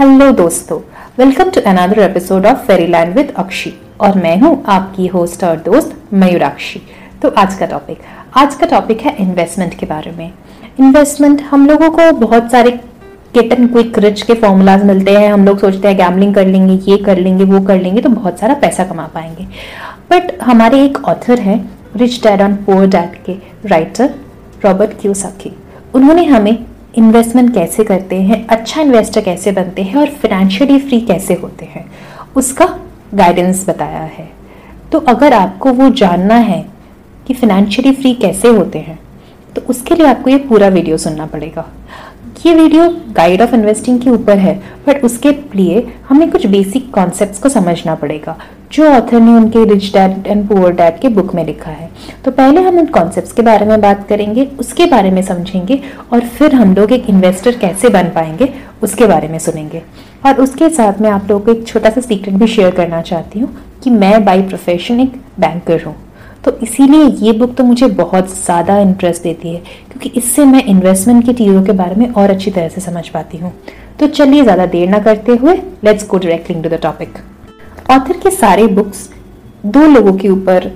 Hello दोस्तों welcome to another episode of Fairyland with Akshi और मैं हूँ आपकी होस्ट और दोस्त मयूराक्षी। तो आज का टॉपिक आज का टॉपिक है इन्वेस्टमेंट के बारे में। इन्वेस्टमेंट हम लोगों को बहुत सारे गेट एंड क्विक रिच के फॉर्मूलाज मिलते हैं। हम लोग सोचते हैं गैमलिंग कर लेंगे, ये कर लेंगे, वो कर लेंगे तो बहुत सारा पैसा कमा पाएँगे। बट हमारे एक ऑथर हैं rich dad on poor dad के राइटर रॉबर्ट क्यूसाकी उन्होंने हमें इन्वेस्टमेंट कैसे करते हैं अच्छा इन्वेस्टर कैसे बनते हैं और फिनेंशियली फ्री कैसे होते हैं, उसका गाइडेंस बताया है। तो अगर आपको वो जानना है कि फिनेंशियली फ्री कैसे होते हैं तो उसके लिए आपको ये पूरा वीडियो सुनना पड़ेगा। ये वीडियो गाइड ऑफ़ इन्वेस्टिंग के ऊपर है बट उसके लिए हमें कुछ बेसिक कॉन्सेप्ट्स को समझना पड़ेगा, जो ऑथर ने उनके rich dad and poor dad के बुक में लिखा है। तो पहले हम उन कॉन्सेप्ट्स के बारे में बात करेंगे, उसके बारे में समझेंगे, और फिर हम लोग एक इन्वेस्टर कैसे बन पाएँगे, उसके बारे में सुनेंगे। और उसके साथ मैं आप लोगों को एक छोटा सा सीक्रेट भी शेयर करना चाहती हूँ कि मैं बाई प्रोफेशन एक बैंकर हूँ। तो इसीलिए ये बुक तो मुझे बहुत ज़्यादा इंटरेस्ट देती है, क्योंकि इससे मैं इन्वेस्टमेंट की चीज़ों के बारे में और अच्छी तरह से समझ पाती हूँ। तो चलिए ज़्यादा देर ना करते हुए let's go directly to the topic author के सारे बुक्स दो लोगों के ऊपर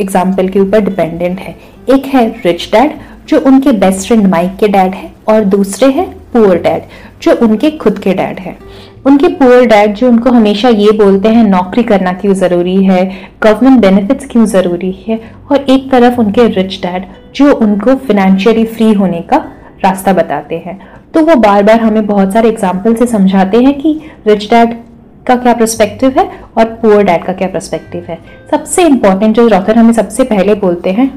एग्ज़ाम्पल के ऊपर डिपेंडेंट है। एक है रिच डैड जो उनके बेस्ट फ्रेंड माइक के डैड है, और दूसरे है पुअर डैड जो उनके खुद के डैड है। उनके पुअर डैड जो उनको हमेशा ये बोलते हैं, नौकरी करना क्यों ज़रूरी है? गवर्नमेंट बेनिफिट्स क्यों ज़रूरी है? और एक तरफ़ उनके रिच डैड जो उनको फिनेंशियली फ्री होने का रास्ता बताते हैं। तो वो बार बार हमें बहुत सारे एग्ज़ाम्पल से समझाते हैं कि रिच डैड का क्या प्रस्पेक्टिव है और पुअर डैड का क्या प्रस्पेक्टिव है। सबसे इंपॉर्टेंट जो ऑथर हमें सबसे पहले बोलते हैं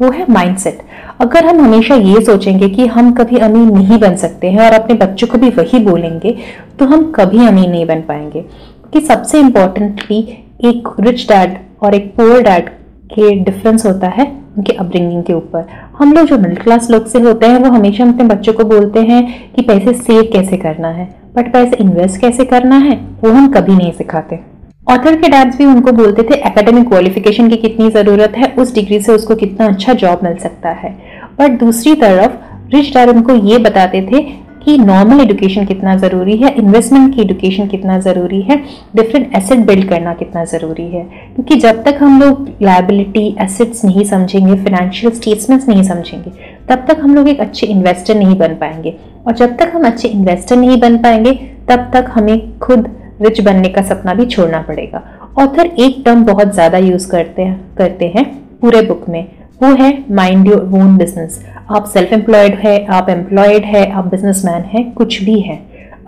वो है माइंडसेट अगर हम हमेशा ये सोचेंगे कि हम कभी अमीर नहीं बन सकते हैं और अपने बच्चों को भी वही बोलेंगे तो हम कभी अमीर नहीं बन पाएँगे। क्योंकि सबसे इम्पोर्टेंटली एक रिच डैड और एक पुअर डैड के डिफरेंस होता है उनके अपब्रिंगिंग के ऊपर। हम लोग जो मिडिल क्लास लोग से होते हैं, वो हमेशा अपने बच्चों को बोलते हैं कि पैसे सेव कैसे करना है? बट पैसे इन्वेस्ट कैसे करना है? वो हम कभी नहीं सिखाते। ऑथर के डैड्स भी उनको बोलते थे एकेडमिक क्वालिफिकेशन की कितनी ज़रूरत है, उस डिग्री से उसको कितना अच्छा जॉब मिल सकता है। बट दूसरी तरफ़ रिच डैड उनको ये बताते थे कि नॉर्मल एजुकेशन कितना ज़रूरी है इन्वेस्टमेंट की एजुकेशन कितना ज़रूरी है डिफरेंट एसेट बिल्ड करना कितना ज़रूरी है। क्योंकि जब तक हम लोग लाइबिलिटी एसेट्स नहीं समझेंगे फिनेंशियल स्टेटमेंट्स नहीं समझेंगे, तब तक हम लोग एक अच्छे इन्वेस्टर नहीं बन पाएँगे। और जब तक हम अच्छे इन्वेस्टर नहीं बन पाएँगे, तब तक हमें खुद रिच बनने का सपना भी छोड़ना पड़ेगा। ऑथर एक टर्म बहुत ज़्यादा यूज़ करते हैं करते हैं पूरे बुक में। वो है माइंड योर ओन बिज़नेस आप सेल्फ एम्प्लॉयड है, आप एम्प्लॉयड है, आप बिजनेसमैन है, कुछ भी है।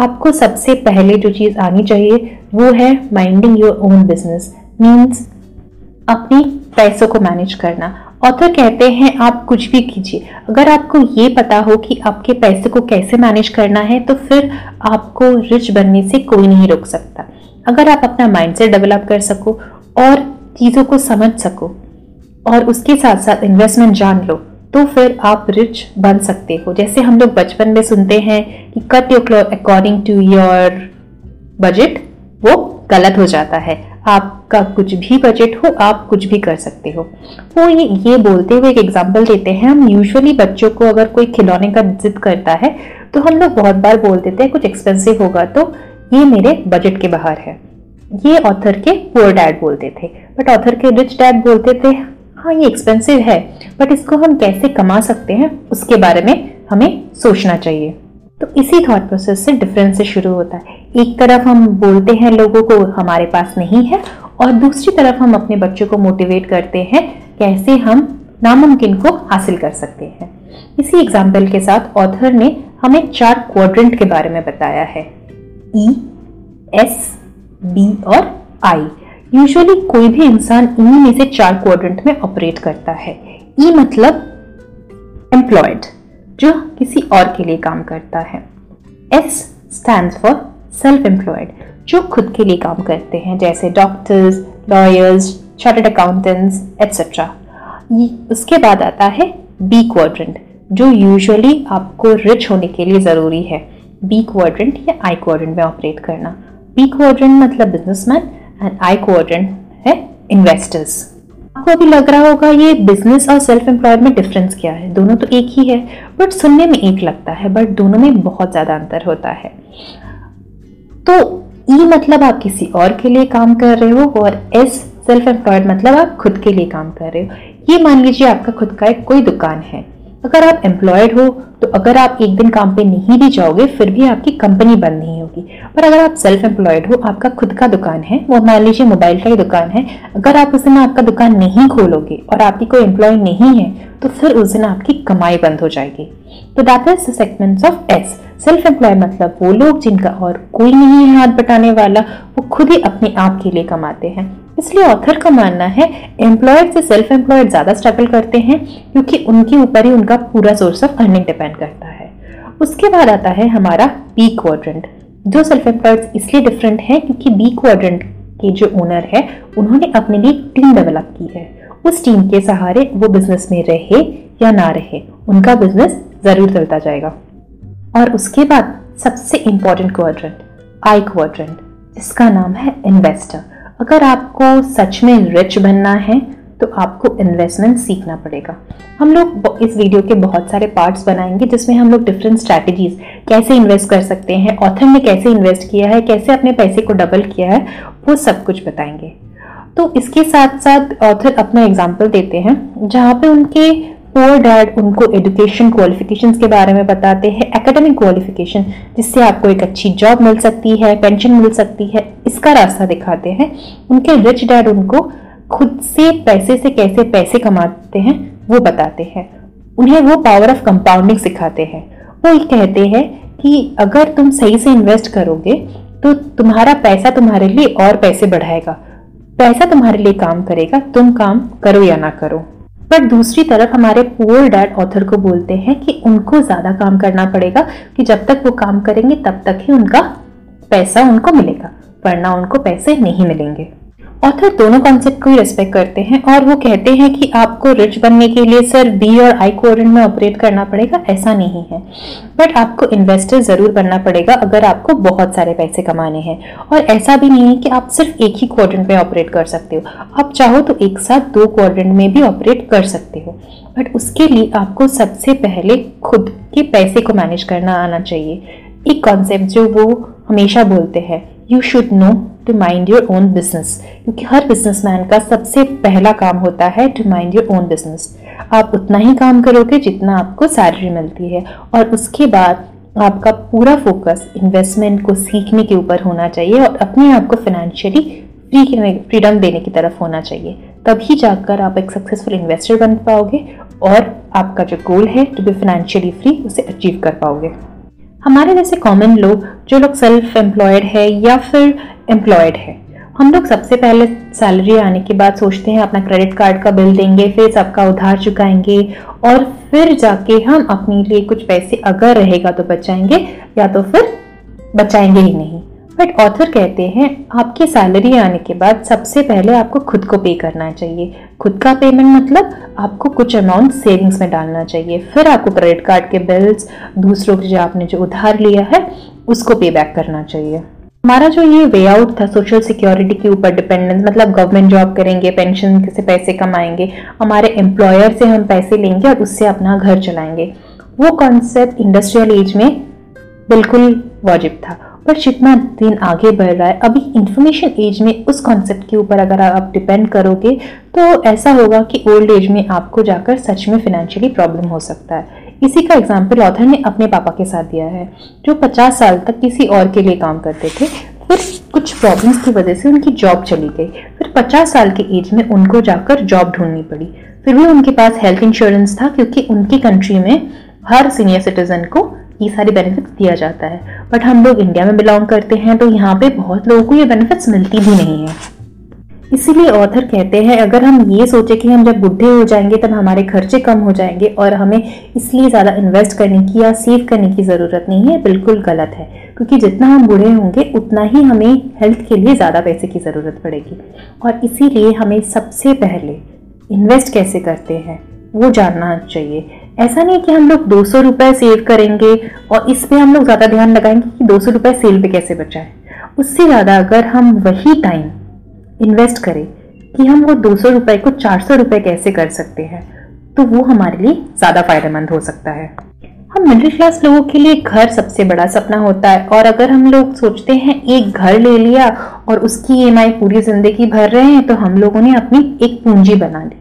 आपको सबसे पहले जो चीज़ आनी चाहिए, वो है minding your own business means अपनी पैसों को मैनेज करना। ऑथर कहते हैं, आप कुछ भी कीजिए। अगर आपको ये पता हो कि आपके पैसे को कैसे मैनेज करना है तो फिर आपको रिच बनने से कोई नहीं रोक सकता। अगर आप अपना माइंडसेट डेवलप कर सको और चीज़ों को समझ सको और उसके साथ साथ इन्वेस्टमेंट जान लो तो फिर आप रिच बन सकते हो। जैसे हम लोग बचपन में सुनते हैं कि cut your according to your budget वो गलत हो जाता है। आपका कुछ भी बजट हो, आप कुछ भी कर सकते हो। वो ये ये बोलते हुए एक एग्ज़ाम्पल देते हैं। हम यूजुअली बच्चों को अगर कोई खिलौने का जिद करता है तो हम लोग बहुत बार बोल देते हैं, कुछ एक्सपेंसिव होगा तो ये मेरे बजट के बाहर है। ये ऑथर के पुअर डैड बोलते थे। बट ऑथर के रिच डैड बोलते थे हाँ ये एक्सपेंसिव है बट इसको हम कैसे कमा सकते हैं? उसके बारे में हमें सोचना चाहिए। तो इसी थॉट प्रोसेस से डिफरेंस शुरू होता है। एक तरफ़ हम बोलते हैं लोगों को हमारे पास नहीं है और दूसरी तरफ़ हम अपने बच्चों को मोटिवेट करते हैं कैसे हम नामुमकिन को हासिल कर सकते हैं। इसी एग्ज़ाम्पल के साथ ऑथर ने हमें चार क्वाड्रेंट के बारे में बताया है। ई एस बी और आई यूजुअली कोई भी इंसान इन्हीं में से चार क्वाड्रेंट में ऑपरेट करता है। ई मतलब एम्प्लॉयड जो किसी और के लिए काम करता है। S stand for self employed जो खुद के लिए काम करते हैं, जैसे doctors lawyers chartered accountants etcetera उसके बाद आता है बी क्वाड्रेंट जो यूजुअली आपको रिच होने के लिए ज़रूरी है। बी क्वाड्रेंट या आई क्वाड्रेंट में ऑपरेट करना। बी क्वाड्रेंट मतलब बिजनेसमैन एंड आई क्वाड्रेंट है इन्वेस्टर्स आपको अभी लग रहा होगा ये बिज़नेस और सेल्फ एम्प्लॉयड में डिफरेंस क्या है? दोनों तो एक ही है बट सुनने में एक लगता है बट दोनों में बहुत ज़्यादा अंतर होता है। तो ई मतलब आप किसी और के लिए काम कर रहे हो और एस सेल्फ एम्प्लॉयड मतलब आप खुद के लिए काम कर रहे हो। ये मान लीजिए आपका खुद का एक कोई दुकान है। अगर आप एम्प्लॉयड हो तो अगर आप एक दिन काम पे नहीं भी जाओगे, फिर भी आपकी कंपनी बंद नहीं होगी। पर अगर आप सेल्फ एम्प्लॉयड हो, आपका खुद का दुकान है, वो मान लीजिए मोबाइल का ही दुकान है, अगर आप उस दिन आपका दुकान नहीं खोलोगे और आपकी कोई एम्प्लॉय नहीं है तो फिर उस दिन आपकी कमाई बंद हो जाएगी। तो that is segments of S self employ मतलब वो लोग जिनका और कोई नहीं है हाथ बटाने वाला, वो खुद ही अपने आप के लिए कमाते हैं। इसलिए ऑथर का मानना है एम्प्लॉयड से सेल्फ एम्प्लॉयड ज़्यादा स्ट्रगल करते हैं, क्योंकि उनके ऊपर ही उनका पूरा सोर्स ऑफ़ अर्निंग डिपेंड करता है। उसके बाद आता है हमारा बी क्वाड्रेंट जो सेल्फ एम्प्लॉयड इसलिए डिफरेंट है क्योंकि बी क्वाड्रेंट के जो ओनर है, उन्होंने अपने लिए टीम डेवलप की है। उस टीम के सहारे वो बिज़नेस में रहे या ना रहे, उनका बिज़नेस ज़रूर चलता जाएगा। और उसके बाद सबसे इंपॉर्टेंट क्वाड्रेंट आई क्वाड्रेंट जिसका नाम है इन्वेस्टर अगर आपको सच में रिच बनना है तो आपको इन्वेस्टमेंट सीखना पड़ेगा। हम लोग इस वीडियो के बहुत सारे पार्ट्स बनाएँगे जिसमें हम लोग डिफरेंट स्ट्रैटेजीज कैसे इन्वेस्ट कर सकते हैं ऑथर ने कैसे इन्वेस्ट किया है, कैसे अपने पैसे को डबल किया है, वो सब कुछ बताएँगे। तो इसके साथ साथ ऑथर अपना एग्ज़ाम्पल देते हैं, जहाँ पे उनके पुअर डैड उनको एजुकेशन क्वालिफिकेशन के बारे में बताते हैं एकेडमिक क्वालिफिकेशन जिससे आपको एक अच्छी जॉब मिल सकती है पेंशन मिल सकती है, इसका रास्ता दिखाते हैं। उनके रिच डैड उनको खुद से पैसे से कैसे पैसे कमाते हैं, वो बताते हैं। उन्हें वो पावर ऑफ़ कंपाउंडिंग सिखाते हैं। वो कहते हैं कि अगर तुम सही से इन्वेस्ट करोगे तो तुम्हारा पैसा तुम्हारे लिए और पैसे बढ़ाएगा। पैसा तुम्हारे लिए काम करेगा, तुम काम करो या ना करो। पर दूसरी तरफ़ हमारे पुअर डैड ऑथर को बोलते हैं कि उनको ज़्यादा काम करना पड़ेगा, कि जब तक वो काम करेंगे, तब तक ही उनका पैसा उनको मिलेगा, वरना उनको पैसे नहीं मिलेंगे। ऑथर दोनों कॉन्सेप्ट को ही रेस्पेक्ट करते हैं और वो कहते हैं कि आपको रिच बनने के लिए सिर्फ़ बी और आई कोऑर्डिनेट में ऑपरेट करना पड़ेगा, ऐसा नहीं है। बट आपको इन्वेस्टर ज़रूर बनना पड़ेगा अगर आपको बहुत सारे पैसे कमाने हैं। और ऐसा भी नहीं है कि आप सिर्फ़ एक ही क्वाड्रेंट में ऑपरेट कर सकते हो। आप चाहो तो एक साथ दो क्वाड्रेंट में भी ऑपरेट कर सकते हो। बट उसके लिए आपको सबसे पहले खुद के पैसे को मैनेज करना आना चाहिए। एक कॉन्सेप्ट जो वो हमेशा बोलते हैं you should know to mind your own business क्योंकि हर बिजनेसमैन का सबसे पहला काम होता है to mind your own business आप उतना ही काम करोगे जितना आपको सैलरी मिलती है। और उसके बाद आपका पूरा फोकस इन्वेस्टमेंट को सीखने के ऊपर होना चाहिए और अपने आप को फाइनेंशियली फ्री फ्रीडम देने की तरफ़ होना चाहिए। तभी जाकर आप एक सक्सेसफुल इन्वेस्टर बन पाओगे और आपका जो गोल है टू बी फाइनेंशियली फ्री उसे अचीव कर पाओगे। हमारे जैसे कॉमन लोग, जो लोग सेल्फ एम्प्लॉयड है या फिर एम्प्लॉयड है, हम लोग सबसे पहले सैलरी आने के बाद सोचते हैं, अपना क्रेडिट कार्ड का बिल देंगे, फिर सबका उधार चुकाएँगे और फिर जाके हम अपने लिए कुछ पैसे अगर रहेगा तो बचाएँगे या तो फिर बचाएँगे ही नहीं। बट ऑथर कहते हैं, आपकी सैलरी आने के बाद सबसे पहले आपको खुद को पे करना चाहिए। खुद का पेमेंट मतलब आपको कुछ अमाउंट सेविंग्स में डालना चाहिए। फिर आपको क्रेडिट कार्ड के बिल्स दूसरों के जो आपने जो उधार लिया है, उसको पे बैक करना चाहिए। हमारा जो ये वे आउट था सोशल सिक्योरिटी के ऊपर डिपेंडेंस मतलब गवर्नमेंट जॉब करेंगे पेंशन से पैसे कमाएँगे, हमारे एम्प्लॉयर से हम पैसे लेंगे और उससे अपना घर चलाएँगे। वो कॉन्सेप्ट इंडस्ट्रियल एज में बिल्कुल वाजिब था। पर जितना दिन आगे बढ़ रहा है। अभी इंफॉर्मेशन एज में उस कॉन्सेप्ट के ऊपर अगर आप डिपेंड करोगे तो ऐसा होगा कि ओल्ड एज में आपको जाकर सच में फिनेंशियली प्रॉब्लम हो सकता है। इसी का एग्ज़ाम्पल ऑथर ने अपने पापा के साथ दिया है, जो 50 साल तक किसी और के लिए काम करते थे। फिर कुछ प्रॉब्लम्स की वजह से उनकी जॉब चली गई। फिर 50 साल के एज में उनको जाकर जॉब ढूंढनी पड़ी। फिर भी उनके पास हेल्थ इंश्योरेंस था, क्योंकि उनकी कंट्री में हर सीनियर सिटीजन को ये सारे बेनिफिट्स दिया जाता है। बट हम लोग इंडिया में बिलोंग करते हैं तो यहाँ पे बहुत लोगों को ये बेनिफिट्स मिलती भी नहीं है। इसीलिए ऑथर कहते हैं, अगर हम ये सोचे कि हम जब बुढ़े हो जाएँगे, तब हमारे खर्चे कम हो जाएँगे और हमें इसलिए ज़्यादा इन्वेस्ट करने की या सेव करने की ज़रूरत नहीं है, बिल्कुल गलत है। क्योंकि जितना हम बूढ़े होंगे, उतना ही हमें हेल्थ के लिए ज़्यादा पैसे की ज़रूरत पड़ेगी। और इसीलिए हमें सबसे पहले इन्वेस्ट कैसे करते हैं, वो जानना चाहिए। ऐसा नहीं कि हम लोग दो सौ रुपए सेव करेंगे और इस पर हम लोग ज़्यादा ध्यान लगाएँगे कि दो सौ रुपए सेल पे कैसे बचाएँ उससे ज़्यादा अगर हम वही टाइम इन्वेस्ट करें कि हम वो दो सौ रुपए को चार सौ रुपए कैसे कर सकते हैं तो वो हमारे लिए ज़्यादा फ़ायदेमंद हो सकता है। हम मिडिल क्लास लोगों के लिए घर सबसे बड़ा सपना होता है और अगर हम लोग सोचते हैं एक घर ले लिया और उसकी ईएमआई पूरी ज़िंदगी भर रहे हैं तो हम लोगों ने अपनी एक पूंजी बना ली।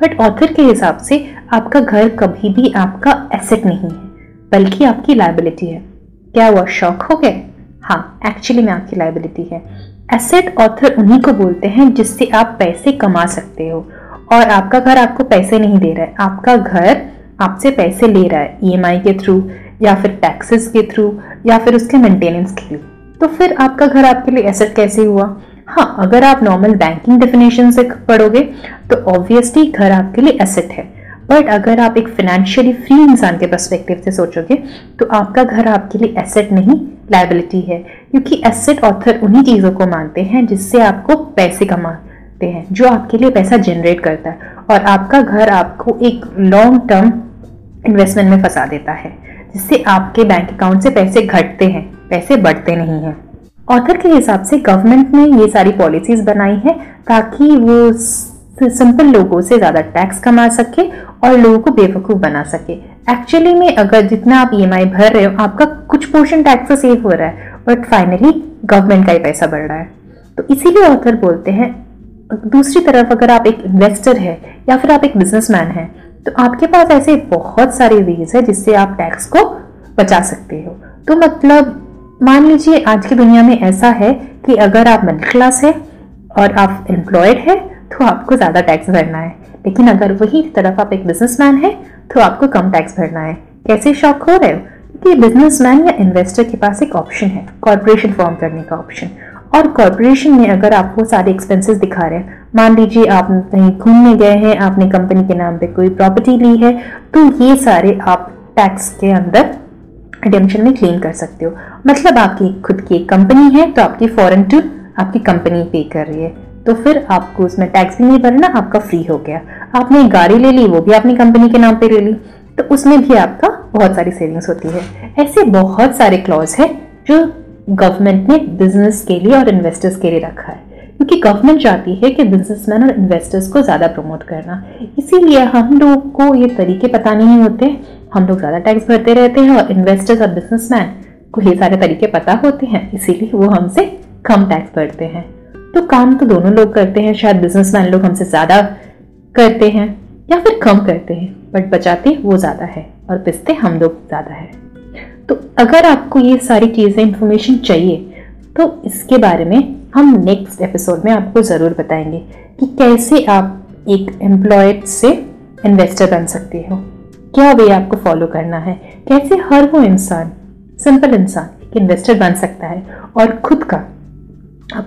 बट ऑथर के हिसाब से आपका घर कभी भी आपका एसेट नहीं है, बल्कि आपकी लाइबिलिटी है। क्या हुआ? शौक हो गए? हाँ एक्चुअली में आपकी लाइबिलिटी है। एसेट ऑथर उन्हीं को बोलते हैं जिससे आप पैसे कमा सकते हो। और आपका घर आपको पैसे नहीं दे रहा है। आपका घर आपसे पैसे ले रहा है ईएमआई के थ्रू या फिर टैक्सेस के थ्रू या फिर उसके मेंटेनेंस के लिए। तो फिर आपका घर आपके लिए एसेट कैसे हुआ? हाँ अगर आप नॉर्मल बैंकिंग डेफिनेशन से पढ़ोगे तो ऑब्वियसली घर आपके लिए एसेट है। बट अगर आप एक फाइनेंशियली फ्री इंसान के परस्पेक्टिव से सोचोगे तो आपका घर आपके लिए एसेट नहीं लाइबिलिटी है। क्योंकि एसेट ऑथर उन्हीं चीज़ों को मानते हैं जिससे आपको पैसे कमाते हैं, जो आपके लिए पैसा जनरेट करता है। और आपका घर आपको एक लॉन्ग टर्म इन्वेस्टमेंट में फंसा देता है, जिससे आपके बैंक अकाउंट से पैसे घटते हैं, पैसे बढ़ते नहीं हैं। ऑथर के हिसाब से गवर्नमेंट ने ये सारी पॉलिसीज़ बनाई है, ताकि वो सिंपल लोगों से ज़्यादा टैक्स कमा सके और लोगों को बेवकूफ़ बना सके। एक्चुअली में अगर जितना आप ईएमआई भर रहे हो, आपका कुछ पोर्शन टैक्स से सेव हो रहा है बट फाइनली गवर्नमेंट का ही पैसा बढ़ रहा है। तो इसीलिए ऑथर बोलते हैं, दूसरी तरफ़ अगर आप एक इन्वेस्टर है या फिर आप एक बिजनेसमैन है तो आपके पास ऐसे बहुत सारे वेज है जिससे आप टैक्स को बचा सकते हो। तो मतलब मान लीजिए आज की दुनिया में ऐसा है कि अगर आप मिडिल क्लास है और आप एम्प्लॉयड है तो आपको ज़्यादा टैक्स भरना है। लेकिन अगर वही तरफ़ आप एक बिजनेसमैन है तो आपको कम टैक्स भरना है। कैसे शौक हो रहे हो? क्योंकि बिजनेसमैन या इन्वेस्टर के पास एक ऑप्शन है कॉरपोरेशन फॉर्म करने का ऑप्शन और कॉरपोरेशन में अगर आप वो सारे एक्सपेंसेस दिखा रहे हैं, मान लीजिए आप कहीं घूमने गए हैं, आपने कंपनी के नाम पे कोई प्रॉपर्टी ली है तो ये सारे आप टैक्स के अंदर रिडेम्पशन में क्लेम कर सकते हो। मतलब आपकी खुद की एक कंपनी है तो आपकी फॉरन टू आपकी कंपनी पे कर रही है। तो फिर आपको उसमें टैक्स भी नहीं भरना, आपका फ्री हो गया। आपने एक गाड़ी ले ली, वो भी अपनी कंपनी के नाम पे ले ली। तो उसमें भी आपका बहुत सारी सेविंग्स होती है। ऐसे बहुत सारे क्लॉज है जो गवर्नमेंट ने बिज़नेस के लिए और इन्वेस्टर्स के लिए रखा है। क्योंकि गवर्नमेंट चाहती है कि बिजनेसमैन और इन्वेस्टर्स को ज़्यादा प्रमोट करना। इसीलिए हम लोग को ये तरीके पता नहीं होते। हम लोग ज़्यादा टैक्स भरते रहते हैं और इन्वेस्टर्स और बिजनेसमैन को ये सारे तरीके पता होते हैं। इसीलिए वो हमसे कम टैक्स भरते हैं। तो काम तो दोनों लोग करते हैं, शायद बिजनेसमैन लोग हमसे ज़्यादा करते हैं या फिर कम करते हैं बट बचाते वो ज़्यादा है और पिसते हम लोग ज़्यादा है। तो अगर आपको ये सारी चीज़ें इंफॉर्मेशन चाहिए तो इसके बारे में हम नेक्स्ट एपिसोड में आपको ज़रूर बताएँगे कि कैसे आप एक एम्प्लॉयड से इन्वेस्टर बन सकते हो। क्या वे आपको फॉलो करना है? कैसे हर वो इंसान सिंपल इंसान, एक इन्वेस्टर बन सकता है और खुद का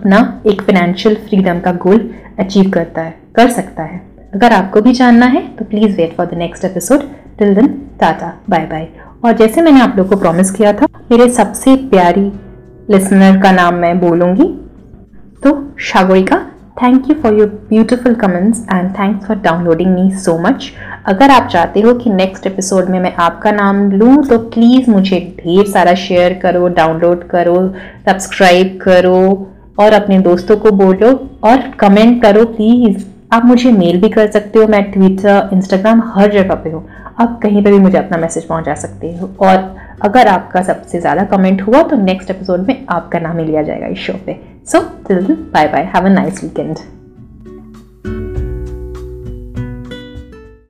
अपना एक फाइनेंशियल फ्रीडम का गोल अचीव करता है, कर सकता है। अगर आपको भी जानना है तो please wait for the next episode till दिन टाटा बाय बाय और जैसे मैंने आप लोग को प्रॉमिस किया था, मेरे सबसे प्यारी लिसनर का नाम मैं बोलूँगी तो Sagarika thank you for your beautiful comments and thanks for downloading me so much अगर आप चाहते हो कि नेक्स्ट एपिसोड में मैं आपका नाम लूँ तो प्लीज़ मुझे ढेर सारा शेयर करो डाउनलोड करो सब्सक्राइब करो और अपने दोस्तों को बोलो और कमेंट करो प्लीज़ आप मुझे मेल भी कर सकते हो, मैं ट्विटर इंस्टाग्राम हर जगह पे हूँ। आप कहीं पर भी मुझे अपना मैसेज पहुँचा सकते हो। और अगर आपका सबसे ज़्यादा कमेंट हुआ तो नेक्स्ट एपिसोड में आपका नाम ही लिया जाएगा इस शो पे। So till bye bye have a nice weekend.